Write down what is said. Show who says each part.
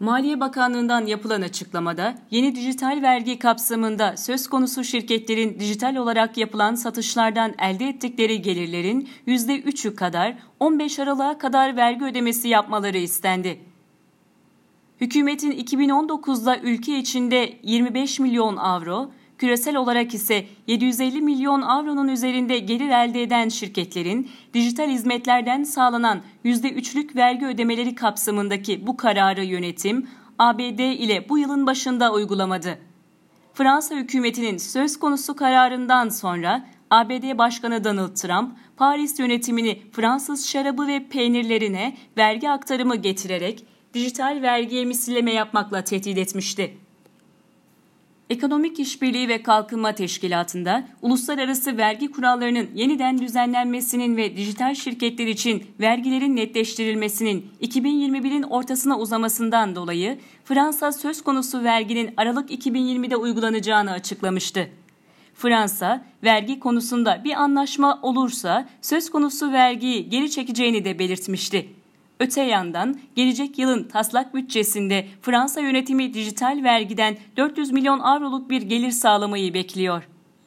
Speaker 1: Maliye Bakanlığı'ndan yapılan açıklamada yeni dijital vergi kapsamında söz konusu şirketlerin dijital olarak yapılan satışlardan elde ettikleri gelirlerin %3'ü kadar 15 Aralık'a kadar vergi ödemesi yapmaları istendi. Hükümetin 2019'da ülke içinde 25 milyon avro, küresel olarak ise 750 milyon avronun üzerinde gelir elde eden şirketlerin dijital hizmetlerden sağlanan %3'lük vergi ödemeleri kapsamındaki bu kararı yönetim ABD ile bu yılın başında uygulamadı. Fransa hükümetinin söz konusu kararından sonra ABD Başkanı Donald Trump, Paris yönetimini Fransız şarabı ve peynirlerine vergi aktarımı getirerek dijital vergiye misilleme yapmakla tehdit etmişti. Ekonomik İşbirliği ve Kalkınma Teşkilatı'nda uluslararası vergi kurallarının yeniden düzenlenmesinin ve dijital şirketler için vergilerin netleştirilmesinin 2021'in ortasına uzamasından dolayı Fransa söz konusu verginin Aralık 2020'de uygulanacağını açıklamıştı. Fransa, vergi konusunda bir anlaşma olursa söz konusu vergiyi geri çekeceğini de belirtmişti. Öte yandan gelecek yılın taslak bütçesinde Fransa yönetimi dijital vergiden 400 milyon avroluk bir gelir sağlamayı bekliyor.